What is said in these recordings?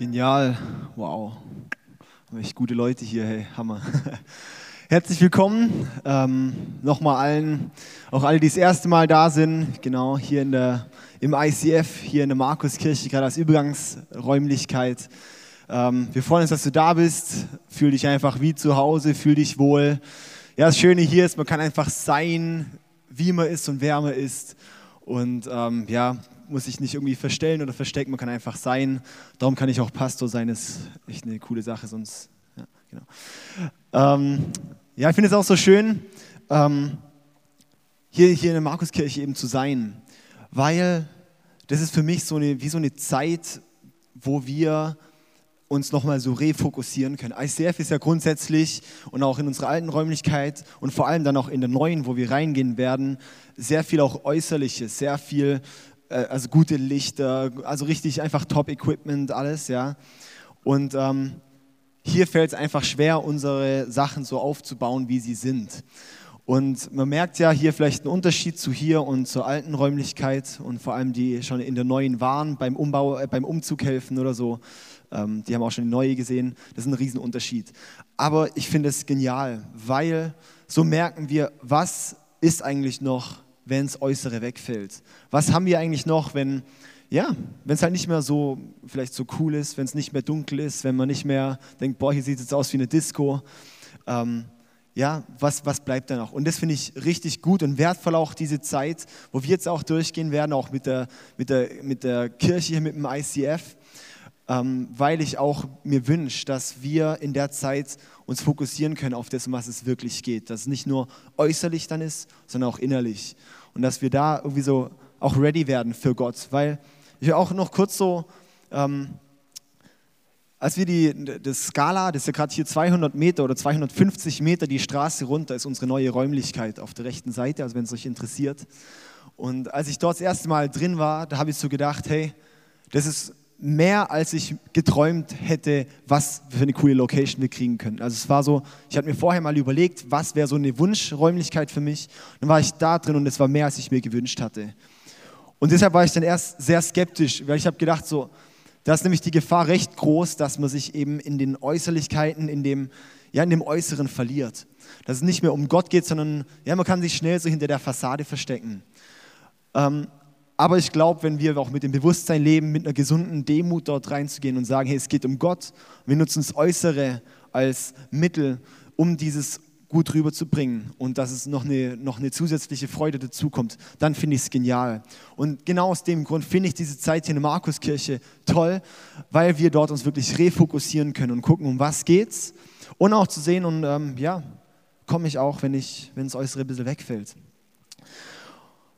Genial, wow. Echt gute Leute hier, hey, Hammer. Herzlich willkommen ähm, nochmal allen, auch alle, die das erste Mal da sind, genau hier in der, im ICF, hier in der Markuskirche, gerade als Übergangsräumlichkeit. Ähm, wir freuen uns, dass du da bist. Fühl dich einfach wie zu Hause, fühl dich wohl. Ja, das Schöne hier ist, man kann einfach sein, wie man ist und wer man ist. Und ähm, ja, muss sich nicht irgendwie verstellen oder verstecken, man kann einfach sein. Darum kann ich auch Pastor sein, ist echt eine coole Sache, sonst, ja, genau. Ähm, ja, ich finde es auch so schön, ähm, hier, hier in der Markuskirche eben zu sein, weil das ist für mich so eine, wie so eine Zeit, wo wir uns nochmal so refokussieren können. ICF ist ja grundsätzlich und auch in unserer alten Räumlichkeit und vor allem dann auch in der neuen, wo wir reingehen werden, sehr viel auch Äußerliches, sehr viel also gute Lichter, also richtig einfach Top-Equipment, alles, ja. Und ähm, hier fällt es einfach schwer, unsere Sachen so aufzubauen, wie sie sind. Und man merkt ja hier vielleicht einen Unterschied zu hier und zur alten Räumlichkeit und vor allem die schon in der neuen waren, beim Umbau, äh, beim Umzug helfen oder so. Ähm, die haben auch schon die neue gesehen. Das ist ein Riesenunterschied. Aber ich finde es genial, weil so merken wir, was ist eigentlich noch wenn das Äußere wegfällt? Was haben wir eigentlich noch, wenn ja, es halt nicht mehr so vielleicht so cool ist, wenn es nicht mehr dunkel ist, wenn man nicht mehr denkt, boah, hier sieht es aus wie eine Disco. Ähm, ja, was, was bleibt da noch? Und das finde ich richtig gut und wertvoll auch diese Zeit, wo wir jetzt auch durchgehen werden, auch mit der, mit der, mit der Kirche hier, mit dem ICF, weil ich auch mir wünsche, dass wir in der Zeit uns fokussieren können auf das, um was es wirklich geht. Dass es nicht nur äußerlich dann ist, sondern auch innerlich. Und dass wir da irgendwie so auch ready werden für Gott. Weil ich will auch noch kurz so, ähm, als wir die das Skala, das ist ja gerade hier 200 Meter oder 250 Meter die Straße runter, ist unsere neue Räumlichkeit auf der rechten Seite, also wenn es euch interessiert. Und als ich dort das erste Mal drin war, da habe ich so gedacht, hey, das ist mehr, als ich geträumt hätte, was für eine coole Location wir kriegen können. Also es war so, ich hatte mir vorher mal überlegt, was wäre so eine Wunschräumlichkeit für mich. Dann war ich da drin und es war mehr, als ich mir gewünscht hatte. Und deshalb war ich dann erst sehr skeptisch, weil ich habe gedacht, so, da ist nämlich die Gefahr recht groß, dass man sich eben in den Äußerlichkeiten, in dem, ja, in dem Äußeren verliert. Dass es nicht mehr um Gott geht, sondern ja, man kann sich schnell so hinter der Fassade verstecken. Ähm, aber ich glaube, wenn wir auch mit dem Bewusstsein leben, mit einer gesunden Demut dort reinzugehen und sagen, hey, es geht um Gott, wir nutzen das Äußere als Mittel, um dieses gut rüberzubringen und dass es noch eine, noch eine zusätzliche Freude dazukommt, dann finde ich es genial. Und genau aus dem Grund finde ich diese Zeit hier in der Markuskirche toll, weil wir dort uns wirklich refokussieren können und gucken, um was geht's und auch zu sehen und ähm, ja, komme ich auch, wenn, das Äußere ein bisschen wegfällt.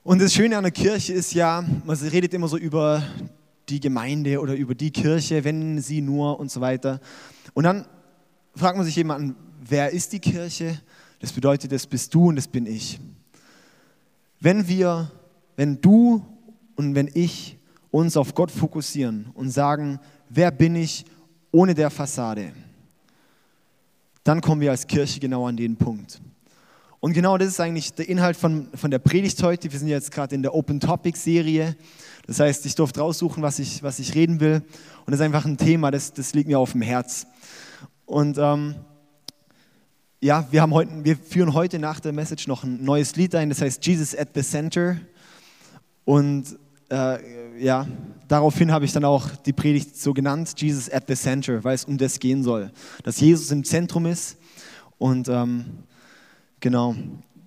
Und das Schöne an der Kirche ist ja, man redet immer so über die Gemeinde oder über die Kirche, wenn sie nur und so weiter. Und dann fragt man sich jemanden, wer ist die Kirche? Das bedeutet, das bist du und das bin ich. Wenn wir, wenn du und wenn ich uns auf Gott fokussieren und sagen, wer bin ich ohne der Fassade, dann kommen wir als Kirche genau an den Punkt. Und genau das ist eigentlich der Inhalt von, von der Predigt heute. Wir sind jetzt gerade in der Open Topic Serie. Das heißt, ich durfte raussuchen, was ich, was ich reden will. Und das ist einfach ein Thema, das, das liegt mir auf dem Herz. Und ähm, ja, wir, haben heute, wir führen heute nach der Message noch ein neues Lied ein, das heißt Jesus at the Center. Und äh, ja, daraufhin habe ich dann auch die Predigt so genannt, Jesus at the Center, weil es um das gehen soll. Dass Jesus im Zentrum ist und ähm, Genau,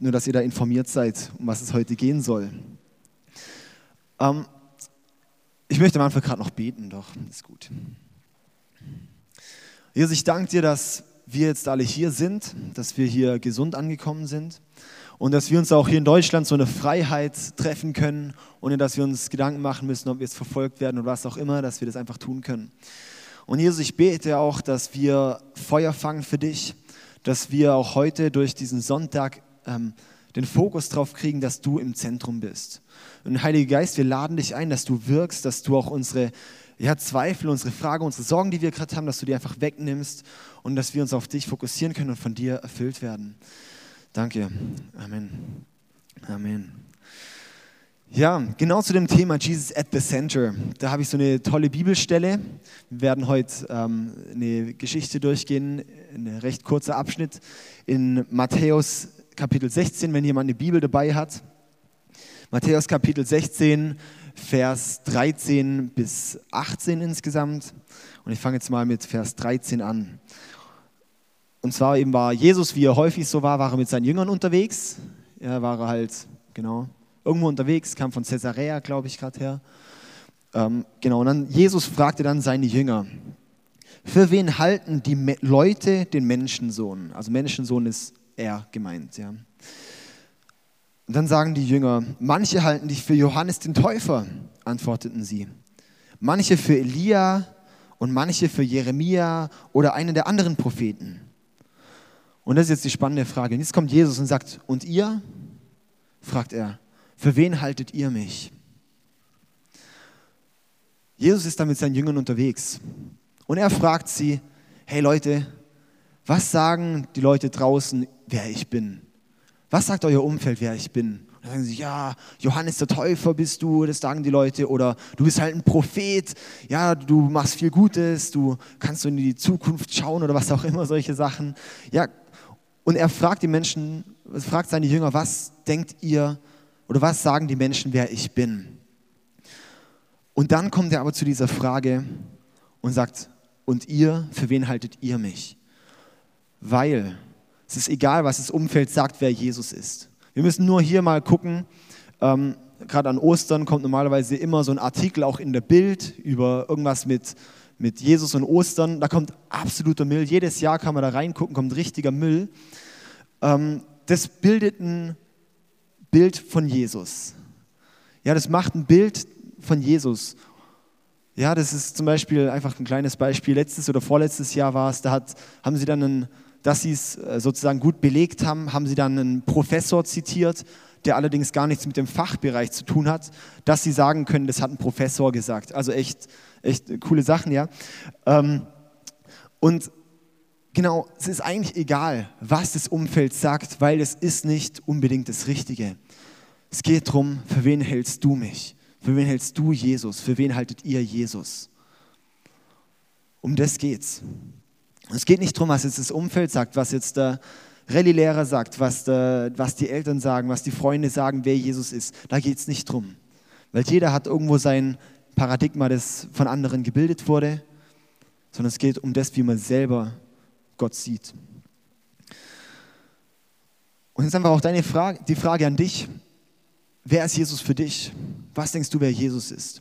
nur dass ihr da informiert seid, um was es heute gehen soll. Ähm, ich möchte am Anfang gerade noch beten, doch, ist gut. Jesus, ich danke dir, dass wir jetzt alle hier sind, dass wir hier gesund angekommen sind und dass wir uns auch hier in Deutschland so eine Freiheit treffen können, ohne dass wir uns Gedanken machen müssen, ob wir jetzt verfolgt werden oder was auch immer, dass wir das einfach tun können. Und Jesus, ich bete auch, dass wir Feuer fangen für dich, dass wir auch heute durch diesen Sonntag ähm, den Fokus darauf kriegen, dass du im Zentrum bist. Und Heiliger Geist, wir laden dich ein, dass du wirkst, dass du auch unsere ja, Zweifel, unsere Fragen, unsere Sorgen, die wir gerade haben, dass du die einfach wegnimmst und dass wir uns auf dich fokussieren können und von dir erfüllt werden. Danke. Amen. Amen. Ja, genau zu dem Thema Jesus at the Center. Da habe ich so eine tolle Bibelstelle. Wir werden heute ähm, eine Geschichte durchgehen, ein recht kurzer Abschnitt in Matthäus Kapitel 16, wenn jemand eine Bibel dabei hat. Matthäus Kapitel 16, Vers 13 bis 18 insgesamt. Und ich fange jetzt mal mit Vers 13 an. Und zwar eben war Jesus, wie er häufig so war, war er mit seinen Jüngern unterwegs. Ja, war er halt, genau, irgendwo unterwegs, kam von Caesarea, glaube ich, gerade her. Ähm, genau, und dann Jesus fragte dann seine Jünger, für wen halten die Me Leute den Menschensohn? Also Menschensohn ist er gemeint, ja. Und dann sagen die Jünger, manche halten dich für Johannes den Täufer, antworteten sie. Manche für Elia und manche für Jeremia oder einen der anderen Propheten. Und das ist jetzt die spannende Frage. Und jetzt kommt Jesus und sagt, und ihr? fragt er, für wen haltet ihr mich? Jesus ist da mit seinen Jüngern unterwegs und er fragt sie, hey Leute, was sagen die Leute draußen, wer ich bin? Was sagt euer Umfeld, wer ich bin? Und dann sagen sie, ja, Johannes der Täufer bist du, das sagen die Leute, oder du bist halt ein Prophet, ja, du machst viel Gutes, du kannst so in die Zukunft schauen oder was auch immer, solche Sachen. Ja, und er fragt die Menschen, fragt seine Jünger, was denkt ihr oder was sagen die Menschen, wer ich bin? Und dann kommt er aber zu dieser Frage und sagt, und ihr, für wen haltet ihr mich? Weil es ist egal, was das Umfeld sagt, wer Jesus ist. Wir müssen nur hier mal gucken. Ähm, Gerade an Ostern kommt normalerweise immer so ein Artikel auch in der Bild über irgendwas mit, mit Jesus und Ostern. Da kommt absoluter Müll. Jedes Jahr kann man da reingucken, kommt richtiger Müll. Ähm, das bildet ein Bild von Jesus. Ja, das macht ein Bild von Jesus. Ja, das ist zum Beispiel einfach ein kleines Beispiel. Letztes oder vorletztes Jahr war es, da hat, haben sie dann, einen, dass sie es äh, sozusagen gut belegt haben, haben sie dann einen Professor zitiert, der allerdings gar nichts mit dem Fachbereich zu tun hat, dass sie sagen können, das hat ein Professor gesagt. Also echt, echt coole Sachen, ja. Ähm, und genau, es ist eigentlich egal, was das Umfeld sagt, weil es ist nicht unbedingt das Richtige. Es geht darum, für wen hältst du mich? Für wen hältst du Jesus? Für wen haltet ihr Jesus? Um das geht's. Es geht nicht darum, was jetzt das Umfeld sagt, was jetzt der Rallye-Lehrer sagt, was, der, was die Eltern sagen, was die Freunde sagen, wer Jesus ist. Da geht es nicht drum. Weil jeder hat irgendwo sein Paradigma, das von anderen gebildet wurde, sondern es geht um das, wie man selber Gott sieht. Und jetzt einfach auch deine Frage, die Frage an dich. Wer ist Jesus für dich? Was denkst du, wer Jesus ist?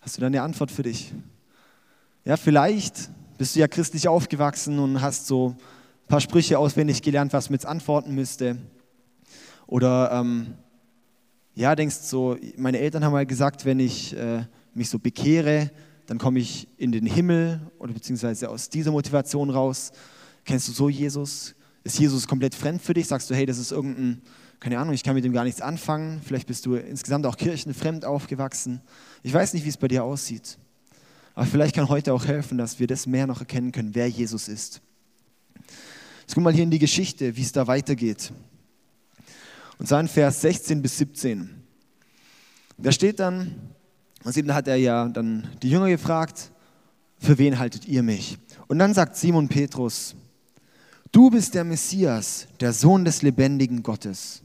Hast du da eine Antwort für dich? Ja, vielleicht bist du ja christlich aufgewachsen und hast so ein paar Sprüche auswendig gelernt, was man jetzt antworten müsste. Oder ähm, ja, denkst so, meine Eltern haben mal gesagt, wenn ich äh, mich so bekehre, dann komme ich in den Himmel oder beziehungsweise aus dieser Motivation raus. Kennst du so Jesus? Ist Jesus komplett fremd für dich? Sagst du, hey, das ist irgendein, keine Ahnung, ich kann mit dem gar nichts anfangen. Vielleicht bist du insgesamt auch kirchenfremd aufgewachsen. Ich weiß nicht, wie es bei dir aussieht. Aber vielleicht kann heute auch helfen, dass wir das mehr noch erkennen können, wer Jesus ist. Jetzt guck mal hier in die Geschichte, wie es da weitergeht. Und zwar in Vers 16 bis 17. Da steht dann, und eben hat er ja dann die Jünger gefragt, für wen haltet ihr mich? Und dann sagt Simon Petrus, du bist der Messias, der Sohn des lebendigen Gottes.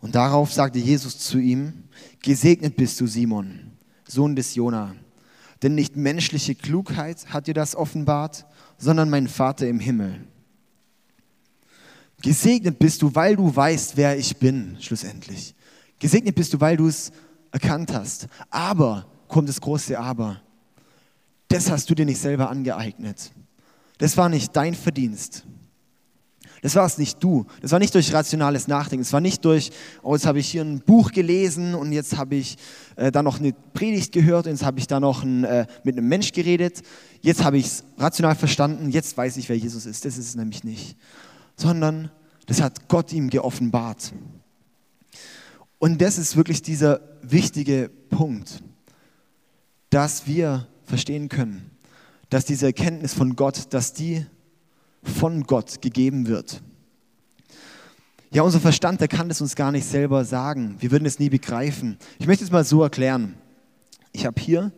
Und darauf sagte Jesus zu ihm, gesegnet bist du Simon, Sohn des Jona, denn nicht menschliche Klugheit hat dir das offenbart, sondern mein Vater im Himmel. Gesegnet bist du, weil du weißt, wer ich bin, schlussendlich. Gesegnet bist du, weil du es erkannt hast. Aber, kommt das große Aber, das hast du dir nicht selber angeeignet. Das war nicht dein Verdienst. Das war es nicht du. Das war nicht durch rationales Nachdenken. Es war nicht durch, oh, jetzt habe ich hier ein Buch gelesen und jetzt habe ich äh, da noch eine Predigt gehört und jetzt habe ich da noch ein, äh, mit einem Mensch geredet. Jetzt habe ich es rational verstanden. Jetzt weiß ich, wer Jesus ist. Das ist es nämlich nicht. Sondern das hat Gott ihm geoffenbart. Und das ist wirklich dieser wichtige Punkt, dass wir verstehen können, dass diese Erkenntnis von Gott, dass die von Gott gegeben wird. ja, unser Verstand, der kann das uns gar nicht selber sagen. Wir würden es nie begreifen. Ich möchte es mal so erklären. Ich habe hier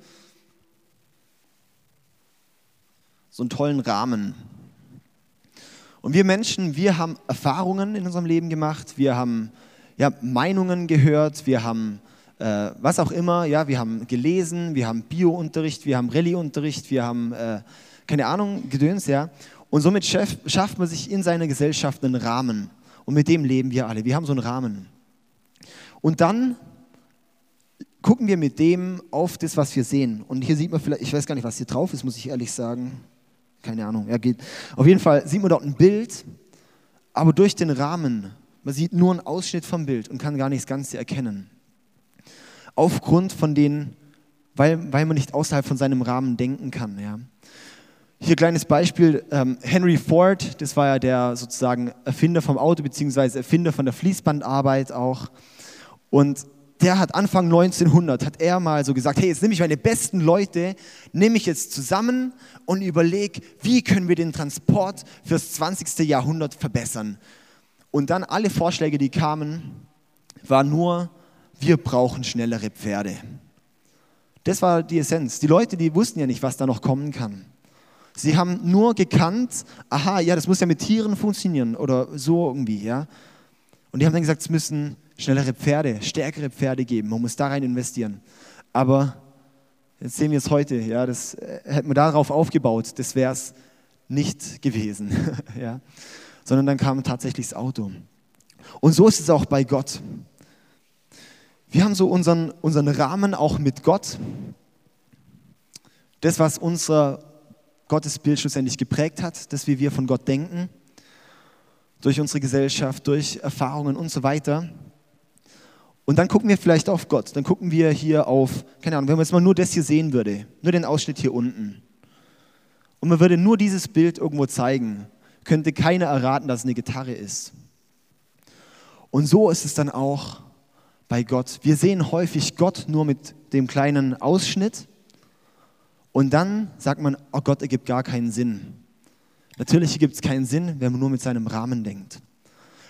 so einen tollen Rahmen. Und wir Menschen, wir haben Erfahrungen in unserem Leben gemacht, wir haben ja, Meinungen gehört, wir haben äh, was auch immer, ja, wir haben gelesen, wir haben Biounterricht, wir haben Rallyeunterricht, wir haben, äh, keine Ahnung, Gedöns, ja. Und somit schafft man sich in seiner Gesellschaft einen Rahmen. Und mit dem leben wir alle. Wir haben so einen Rahmen. Und dann gucken wir mit dem auf das, was wir sehen. Und hier sieht man vielleicht, ich weiß gar nicht, was hier drauf ist, muss ich ehrlich sagen. Keine Ahnung. Ja, geht. Auf jeden Fall sieht man dort ein Bild, aber durch den Rahmen. Man sieht nur einen Ausschnitt vom Bild und kann gar nicht das Ganze erkennen aufgrund von den, weil, weil man nicht außerhalb von seinem Rahmen denken kann. Ja. Hier kleines Beispiel, ähm, Henry Ford, das war ja der sozusagen Erfinder vom Auto, beziehungsweise Erfinder von der Fließbandarbeit auch. Und der hat Anfang 1900, hat er mal so gesagt, hey, jetzt nehme ich meine besten Leute, nehme ich jetzt zusammen und überlege, wie können wir den Transport fürs 20. Jahrhundert verbessern. Und dann alle Vorschläge, die kamen, war nur, wir brauchen schnellere Pferde. Das war die Essenz. Die Leute, die wussten ja nicht, was da noch kommen kann. Sie haben nur gekannt, aha, ja, das muss ja mit Tieren funktionieren oder so irgendwie, ja. Und die haben dann gesagt, es müssen schnellere Pferde, stärkere Pferde geben. Man muss da rein investieren. Aber jetzt sehen wir es heute, ja, das äh, hätten wir darauf aufgebaut, das wäre es nicht gewesen, ja. Sondern dann kam tatsächlich das Auto. Und so ist es auch bei Gott. Wir haben so unseren, unseren Rahmen auch mit Gott. Das, was unser Gottesbild schlussendlich geprägt hat, das, wie wir von Gott denken, durch unsere Gesellschaft, durch Erfahrungen und so weiter. Und dann gucken wir vielleicht auf Gott. Dann gucken wir hier auf, keine Ahnung, wenn man jetzt mal nur das hier sehen würde, nur den Ausschnitt hier unten. Und man würde nur dieses Bild irgendwo zeigen, könnte keiner erraten, dass es eine Gitarre ist. Und so ist es dann auch bei Gott. Wir sehen häufig Gott nur mit dem kleinen Ausschnitt und dann sagt man, oh Gott ergibt gar keinen Sinn. Natürlich ergibt es keinen Sinn, wenn man nur mit seinem Rahmen denkt.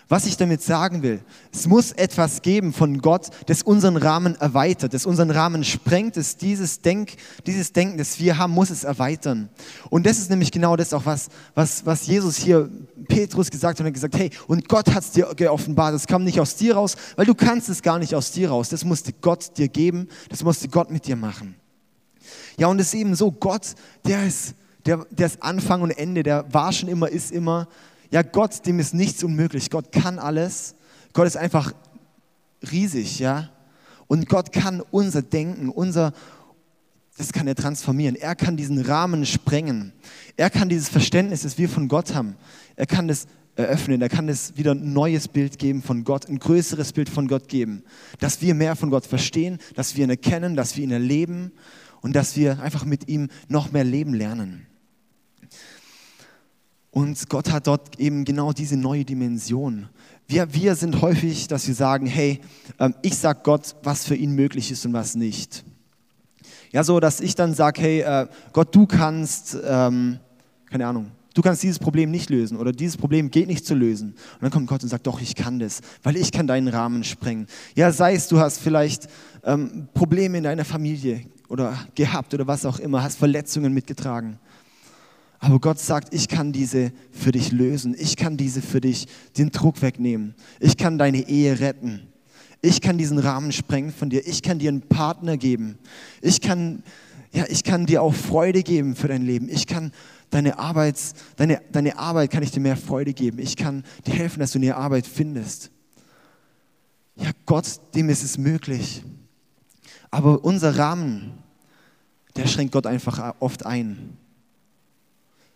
Was ich damit sagen will, es muss etwas geben von Gott, das unseren Rahmen erweitert, das unseren Rahmen sprengt, das dieses, Denk, dieses Denken, das wir haben, muss es erweitern. Und das ist nämlich genau das auch, was, was, was Jesus hier Petrus gesagt hat und er hat gesagt, hey, und Gott hat es dir geoffenbart, das kam nicht aus dir raus, weil du kannst es gar nicht aus dir raus, das musste Gott dir geben, das musste Gott mit dir machen. Ja, und es ist eben so, Gott, der ist, der, der ist Anfang und Ende, der war schon immer, ist immer, ja, Gott, dem ist nichts unmöglich. Gott kann alles. Gott ist einfach riesig, ja. Und Gott kann unser Denken, unser, das kann er transformieren. Er kann diesen Rahmen sprengen. Er kann dieses Verständnis, das wir von Gott haben, er kann das eröffnen. Er kann es wieder ein neues Bild geben von Gott, ein größeres Bild von Gott geben. Dass wir mehr von Gott verstehen, dass wir ihn erkennen, dass wir ihn erleben und dass wir einfach mit ihm noch mehr leben lernen. Und Gott hat dort eben genau diese neue Dimension. Wir, wir sind häufig, dass wir sagen, hey, ähm, ich sag Gott, was für ihn möglich ist und was nicht. Ja, so, dass ich dann sage, hey, äh, Gott, du kannst, ähm, keine Ahnung, du kannst dieses Problem nicht lösen oder dieses Problem geht nicht zu lösen. Und dann kommt Gott und sagt, doch, ich kann das, weil ich kann deinen Rahmen sprengen. Ja, sei es, du hast vielleicht ähm, Probleme in deiner Familie oder gehabt oder was auch immer, hast Verletzungen mitgetragen. Aber Gott sagt, ich kann diese für dich lösen. Ich kann diese für dich den Druck wegnehmen. Ich kann deine Ehe retten. Ich kann diesen Rahmen sprengen von dir. Ich kann dir einen Partner geben. Ich kann, ja, ich kann dir auch Freude geben für dein Leben. Ich kann deine, Arbeits, deine, deine Arbeit kann ich dir mehr Freude geben. Ich kann dir helfen, dass du eine Arbeit findest. Ja, Gott, dem ist es möglich. Aber unser Rahmen, der schränkt Gott einfach oft ein.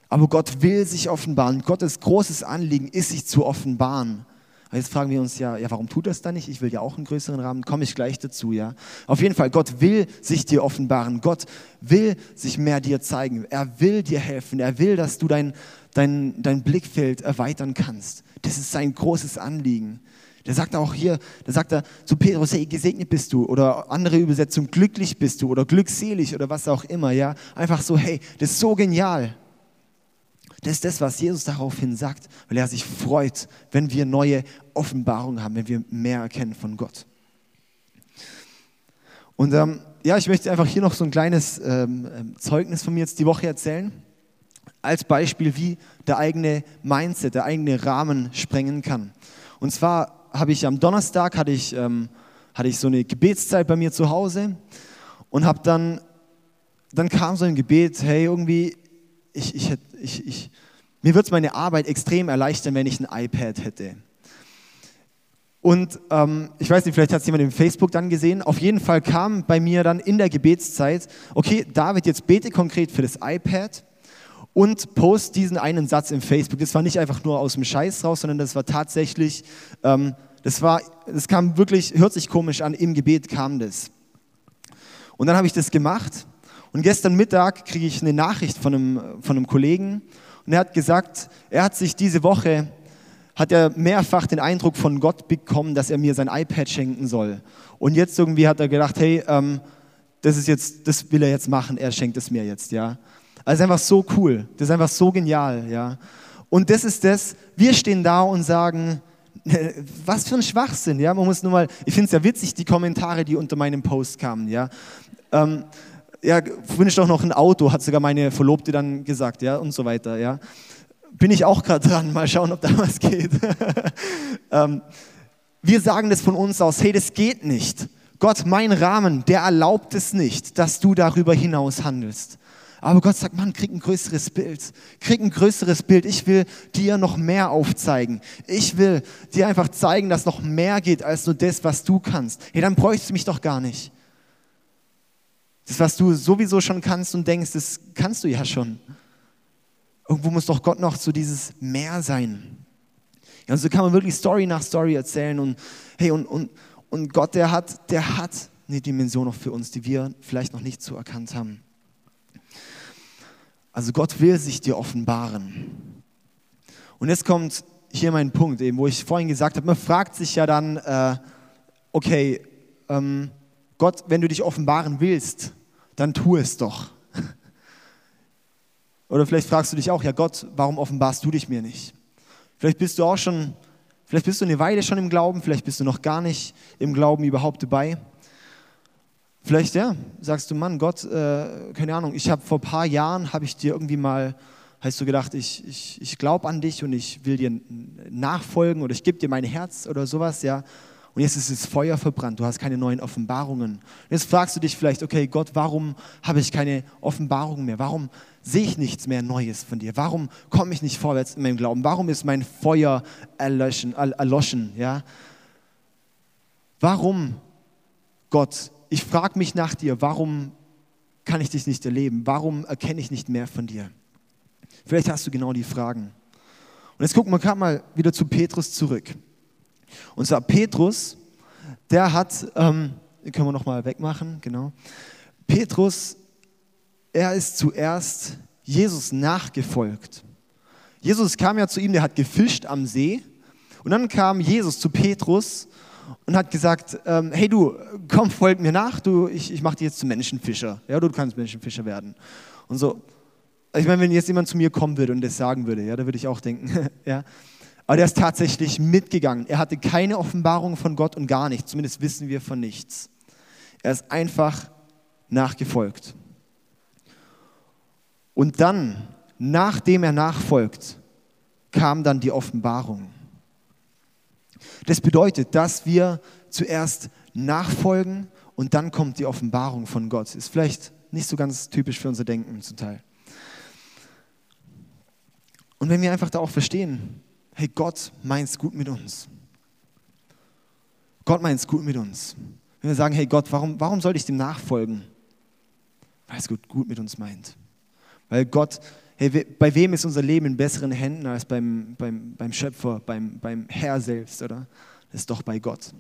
Aber Gott will sich offenbaren. Gottes großes Anliegen ist, sich zu offenbaren. Jetzt fragen wir uns ja, ja, warum tut das dann nicht? Ich will ja auch einen größeren Rahmen. Komme ich gleich dazu, ja. Auf jeden Fall, Gott will sich dir offenbaren. Gott will sich mehr dir zeigen. Er will dir helfen. Er will, dass du dein, dein, dein Blickfeld erweitern kannst. Das ist sein großes Anliegen. Der sagt auch hier, da sagt er zu Petrus, hey, gesegnet bist du. Oder andere Übersetzung, glücklich bist du oder glückselig oder was auch immer, ja. Einfach so, hey, das ist so genial. Das ist das, was Jesus daraufhin sagt, weil er sich freut, wenn wir neue Offenbarungen haben, wenn wir mehr erkennen von Gott. Und ähm, ja, ich möchte einfach hier noch so ein kleines ähm, ähm, Zeugnis von mir jetzt die Woche erzählen, als Beispiel, wie der eigene Mindset, der eigene Rahmen sprengen kann. Und zwar habe ich am Donnerstag hatte ich, ähm, hatte ich so eine Gebetszeit bei mir zu Hause und habe dann, dann kam so ein Gebet, hey, irgendwie, ich, ich, ich, ich, mir würde es meine Arbeit extrem erleichtern, wenn ich ein iPad hätte. Und ähm, ich weiß nicht, vielleicht hat es jemand im Facebook dann gesehen. Auf jeden Fall kam bei mir dann in der Gebetszeit, okay, David, jetzt bete konkret für das iPad und post diesen einen Satz im Facebook. Das war nicht einfach nur aus dem Scheiß raus, sondern das war tatsächlich, ähm, das, war, das kam wirklich, hört sich komisch an, im Gebet kam das. Und dann habe ich das gemacht und gestern Mittag kriege ich eine Nachricht von einem, von einem Kollegen und er hat gesagt, er hat sich diese Woche hat er mehrfach den Eindruck von Gott bekommen, dass er mir sein iPad schenken soll. Und jetzt irgendwie hat er gedacht, hey, ähm, das ist jetzt, das will er jetzt machen, er schenkt es mir jetzt, ja. Also einfach so cool, das ist einfach so genial, ja. Und das ist das, wir stehen da und sagen, was für ein Schwachsinn, ja. Man muss nur mal, ich finde es ja witzig, die Kommentare, die unter meinem Post kamen, ja. Ähm, ja, wünsche doch noch ein Auto, hat sogar meine Verlobte dann gesagt, ja, und so weiter, ja bin ich auch gerade dran. Mal schauen, ob da was geht. ähm, wir sagen das von uns aus, hey, das geht nicht. Gott, mein Rahmen, der erlaubt es nicht, dass du darüber hinaus handelst. Aber Gott sagt, Mann, krieg ein größeres Bild. Krieg ein größeres Bild. Ich will dir noch mehr aufzeigen. Ich will dir einfach zeigen, dass noch mehr geht als nur das, was du kannst. Hey, dann bräuchst du mich doch gar nicht. Das, was du sowieso schon kannst und denkst, das kannst du ja schon. Irgendwo muss doch Gott noch so dieses Meer sein. Ja, und so kann man wirklich Story nach Story erzählen und hey, und, und, und Gott, der hat, der hat eine Dimension noch für uns, die wir vielleicht noch nicht so erkannt haben. Also Gott will sich dir offenbaren. Und jetzt kommt hier mein Punkt, eben, wo ich vorhin gesagt habe, man fragt sich ja dann, äh, okay, ähm, Gott, wenn du dich offenbaren willst, dann tu es doch. Oder vielleicht fragst du dich auch, ja Gott, warum offenbarst du dich mir nicht? Vielleicht bist du auch schon, vielleicht bist du eine Weile schon im Glauben, vielleicht bist du noch gar nicht im Glauben überhaupt dabei. Vielleicht, ja, sagst du, Mann, Gott, äh, keine Ahnung, ich habe vor ein paar Jahren, habe ich dir irgendwie mal, hast du gedacht, ich, ich, ich glaube an dich und ich will dir nachfolgen oder ich gebe dir mein Herz oder sowas, ja. Und jetzt ist das Feuer verbrannt, du hast keine neuen Offenbarungen. Und jetzt fragst du dich vielleicht, okay, Gott, warum habe ich keine Offenbarungen mehr? Warum sehe ich nichts mehr Neues von dir? Warum komme ich nicht vorwärts in meinem Glauben? Warum ist mein Feuer erlöschen, erloschen? Ja? Warum, Gott, ich frage mich nach dir, warum kann ich dich nicht erleben? Warum erkenne ich nicht mehr von dir? Vielleicht hast du genau die Fragen. Und jetzt gucken wir gerade mal wieder zu Petrus zurück. Und zwar Petrus, der hat, ähm, können wir nochmal wegmachen, genau. Petrus er ist zuerst Jesus nachgefolgt. Jesus kam ja zu ihm, der hat gefischt am See. Und dann kam Jesus zu Petrus und hat gesagt, ähm, hey du, komm, folg mir nach, du, ich, ich mache dich jetzt zum Menschenfischer. Ja, du kannst Menschenfischer werden. Und so, ich meine, wenn jetzt jemand zu mir kommen würde und das sagen würde, ja, da würde ich auch denken, ja. Aber der ist tatsächlich mitgegangen. Er hatte keine Offenbarung von Gott und gar nichts. Zumindest wissen wir von nichts. Er ist einfach nachgefolgt. Und dann, nachdem er nachfolgt, kam dann die Offenbarung. Das bedeutet, dass wir zuerst nachfolgen und dann kommt die Offenbarung von Gott. Ist vielleicht nicht so ganz typisch für unser Denken zum Teil. Und wenn wir einfach da auch verstehen, hey, Gott meint es gut mit uns. Gott meint es gut mit uns. Wenn wir sagen, hey Gott, warum, warum soll ich dem nachfolgen? Weil es gut, gut mit uns meint. Weil Gott, hey, bei wem ist unser Leben in besseren Händen als beim, beim, beim Schöpfer, beim, beim Herr selbst, oder? Das ist doch bei Gott.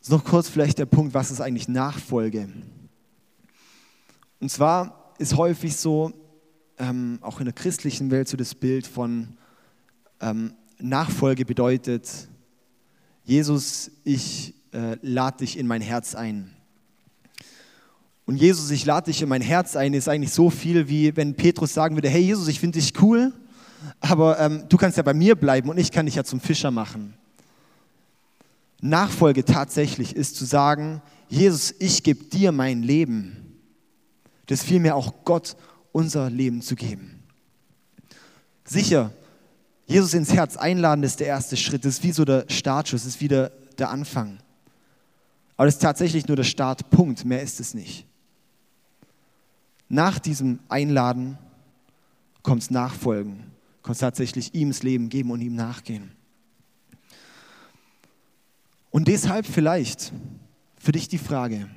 Ist noch kurz vielleicht der Punkt, was ist eigentlich Nachfolge? Und zwar ist häufig so, ähm, auch in der christlichen Welt, so das Bild von ähm, Nachfolge bedeutet, Jesus, ich äh, lade dich in mein Herz ein. Und Jesus, ich lade dich in mein Herz ein, ist eigentlich so viel, wie wenn Petrus sagen würde, hey Jesus, ich finde dich cool, aber ähm, du kannst ja bei mir bleiben und ich kann dich ja zum Fischer machen. Nachfolge tatsächlich ist zu sagen, Jesus, ich gebe dir mein Leben. Das vielmehr auch Gott unser Leben zu geben. Sicher, Jesus ins Herz einladen ist der erste Schritt. Das ist wie so der Startschuss, das ist wie der, Anfang. Aber das ist tatsächlich nur der Startpunkt, mehr ist es nicht. Nach diesem Einladen kommt Nachfolgen, kommt tatsächlich ihm das Leben geben und ihm nachgehen. Und deshalb vielleicht für dich die Frage,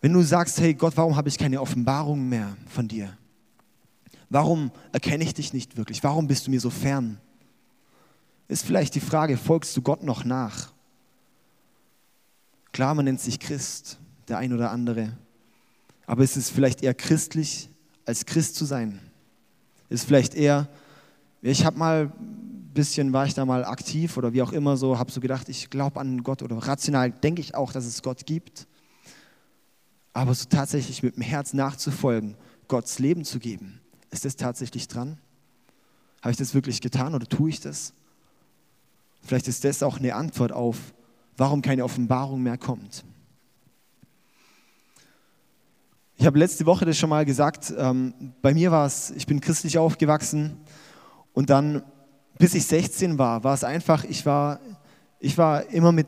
wenn du sagst, hey Gott, warum habe ich keine Offenbarung mehr von dir? Warum erkenne ich dich nicht wirklich? Warum bist du mir so fern? Ist vielleicht die Frage, folgst du Gott noch nach? Klar, man nennt sich Christ, der ein oder andere. Aber ist es vielleicht eher christlich, als Christ zu sein? Ist vielleicht eher, ich habe mal ein bisschen, war ich da mal aktiv oder wie auch immer so, habe so gedacht, ich glaube an Gott oder rational denke ich auch, dass es Gott gibt. Aber so tatsächlich mit dem Herz nachzufolgen, Gottes Leben zu geben, ist das tatsächlich dran? Habe ich das wirklich getan oder tue ich das? Vielleicht ist das auch eine Antwort auf, warum keine Offenbarung mehr kommt. Ich habe letzte Woche das schon mal gesagt, ähm, bei mir war es, ich bin christlich aufgewachsen und dann, bis ich 16 war, war es einfach, ich war, ich war immer mit,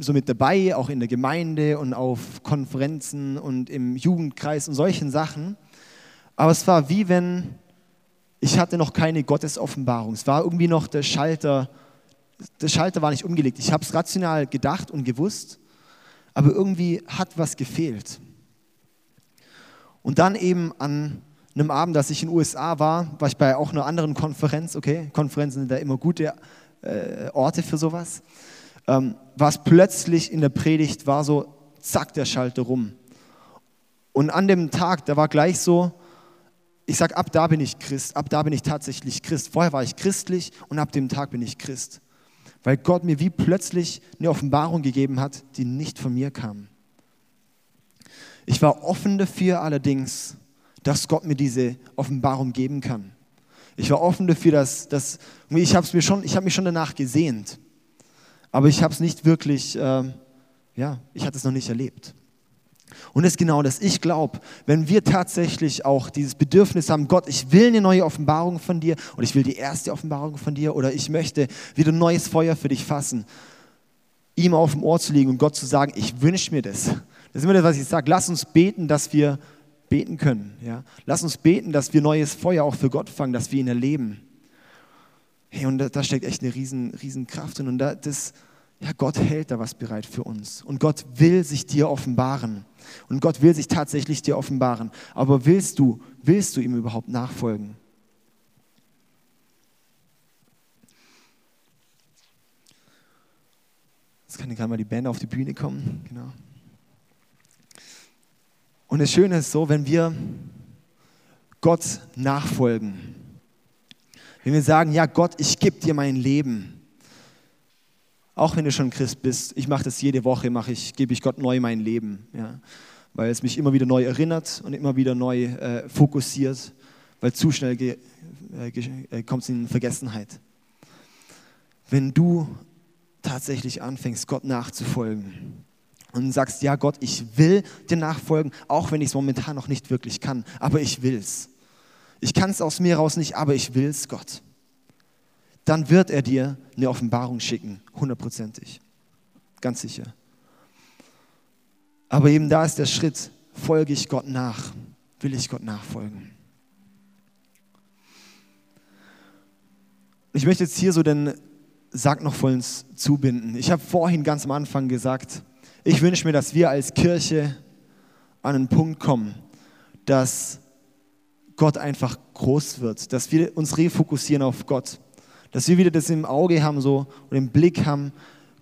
so mit dabei, auch in der Gemeinde und auf Konferenzen und im Jugendkreis und solchen Sachen. Aber es war wie wenn, ich hatte noch keine Gottesoffenbarung. Es war irgendwie noch der Schalter, der Schalter war nicht umgelegt. Ich habe es rational gedacht und gewusst, aber irgendwie hat was gefehlt. Und dann eben an einem Abend, als ich in den USA war, war ich bei auch einer anderen Konferenz, okay, Konferenzen sind da immer gute äh, Orte für sowas, ähm, war es plötzlich in der Predigt, war so, zack, der Schalter rum. Und an dem Tag, da war gleich so, ich sage, ab da bin ich Christ, ab da bin ich tatsächlich Christ. Vorher war ich christlich und ab dem Tag bin ich Christ weil Gott mir wie plötzlich eine Offenbarung gegeben hat, die nicht von mir kam. Ich war offen dafür allerdings, dass Gott mir diese Offenbarung geben kann. Ich war offen dafür, dass, dass ich habe mich schon danach gesehnt, aber ich habe es nicht wirklich, äh, ja, ich hatte es noch nicht erlebt. Und das ist genau das. Ich glaube, wenn wir tatsächlich auch dieses Bedürfnis haben, Gott, ich will eine neue Offenbarung von dir oder ich will die erste Offenbarung von dir oder ich möchte wieder ein neues Feuer für dich fassen, ihm auf dem Ohr zu liegen und Gott zu sagen, ich wünsche mir das. Das ist immer das, was ich sage. Lass uns beten, dass wir beten können. Ja? Lass uns beten, dass wir neues Feuer auch für Gott fangen, dass wir ihn erleben. Hey, und da, da steckt echt eine riesen, riesen Kraft drin. Und da, das, ja, Gott hält da was bereit für uns. Und Gott will sich dir offenbaren. Und Gott will sich tatsächlich dir offenbaren. Aber willst du, willst du ihm überhaupt nachfolgen? Jetzt kann gerade mal die Band auf die Bühne kommen. Genau. Und das Schöne ist so, wenn wir Gott nachfolgen, wenn wir sagen, ja Gott, ich gebe dir mein Leben, auch wenn du schon Christ bist, ich mache das jede Woche, mache ich, gebe ich Gott neu mein Leben, ja, weil es mich immer wieder neu erinnert und immer wieder neu äh, fokussiert, weil zu schnell äh, äh, kommt es in Vergessenheit. Wenn du tatsächlich anfängst, Gott nachzufolgen und sagst, ja Gott, ich will dir nachfolgen, auch wenn ich es momentan noch nicht wirklich kann, aber ich will's. Ich kann es aus mir raus nicht, aber ich will's, Gott dann wird er dir eine Offenbarung schicken, hundertprozentig. Ganz sicher. Aber eben da ist der Schritt, folge ich Gott nach, will ich Gott nachfolgen. Ich möchte jetzt hier so den Sack noch voll ins zubinden. Ich habe vorhin ganz am Anfang gesagt, ich wünsche mir, dass wir als Kirche an einen Punkt kommen, dass Gott einfach groß wird, dass wir uns refokussieren auf Gott dass wir wieder das im Auge haben so und im Blick haben,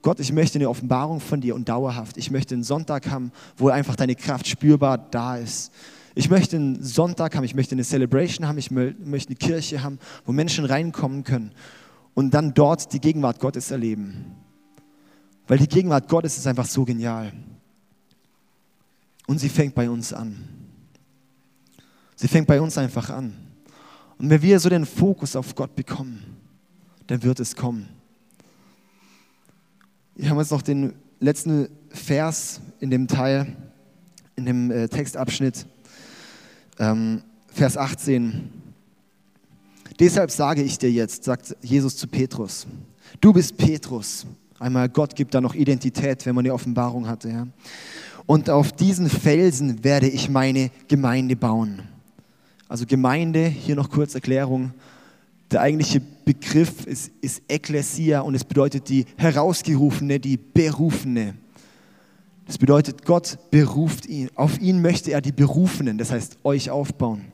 Gott, ich möchte eine Offenbarung von dir und dauerhaft. Ich möchte einen Sonntag haben, wo einfach deine Kraft spürbar da ist. Ich möchte einen Sonntag haben, ich möchte eine Celebration haben, ich möchte eine Kirche haben, wo Menschen reinkommen können und dann dort die Gegenwart Gottes erleben. Weil die Gegenwart Gottes ist einfach so genial. Und sie fängt bei uns an. Sie fängt bei uns einfach an. Und wenn wir so den Fokus auf Gott bekommen, dann wird es kommen. Wir haben jetzt noch den letzten Vers in dem Teil, in dem äh, Textabschnitt, ähm, Vers 18. Deshalb sage ich dir jetzt, sagt Jesus zu Petrus, du bist Petrus. Einmal Gott gibt da noch Identität, wenn man die Offenbarung hatte. Ja. Und auf diesen Felsen werde ich meine Gemeinde bauen. Also Gemeinde, hier noch kurz Erklärung. Der eigentliche Begriff ist, ist Ekklesia und es bedeutet die Herausgerufene, die Berufene. Das bedeutet, Gott beruft ihn. Auf ihn möchte er die Berufenen, das heißt euch aufbauen.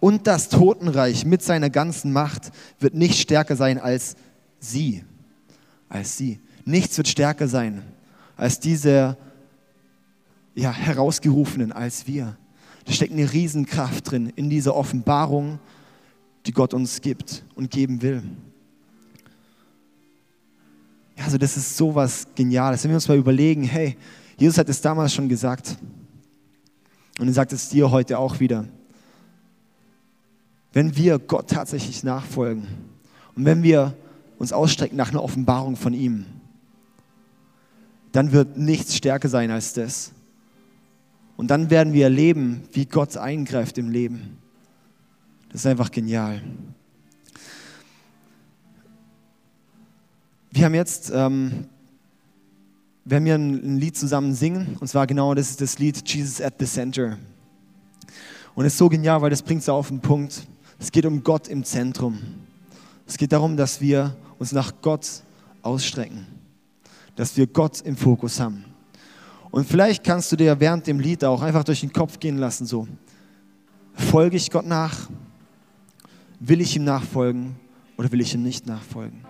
Und das Totenreich mit seiner ganzen Macht wird nicht stärker sein als sie. Als sie. Nichts wird stärker sein als diese ja, Herausgerufenen, als wir. Da steckt eine Riesenkraft drin in dieser Offenbarung, die Gott uns gibt und geben will. Also das ist so was Geniales. Wenn wir uns mal überlegen, hey, Jesus hat es damals schon gesagt und er sagt es dir heute auch wieder wenn wir Gott tatsächlich nachfolgen und wenn wir uns ausstrecken nach einer Offenbarung von ihm, dann wird nichts stärker sein als das. Und dann werden wir erleben, wie Gott eingreift im Leben. Das ist einfach genial. Wir haben jetzt, ähm, wenn wir ein Lied zusammen singen, und zwar genau das ist das Lied Jesus at the Center. Und es ist so genial, weil das bringt es auf den Punkt. Es geht um Gott im Zentrum. Es geht darum, dass wir uns nach Gott ausstrecken, dass wir Gott im Fokus haben. Und vielleicht kannst du dir während dem Lied auch einfach durch den Kopf gehen lassen, so, folge ich Gott nach? Will ich ihm nachfolgen oder will ich ihm nicht nachfolgen?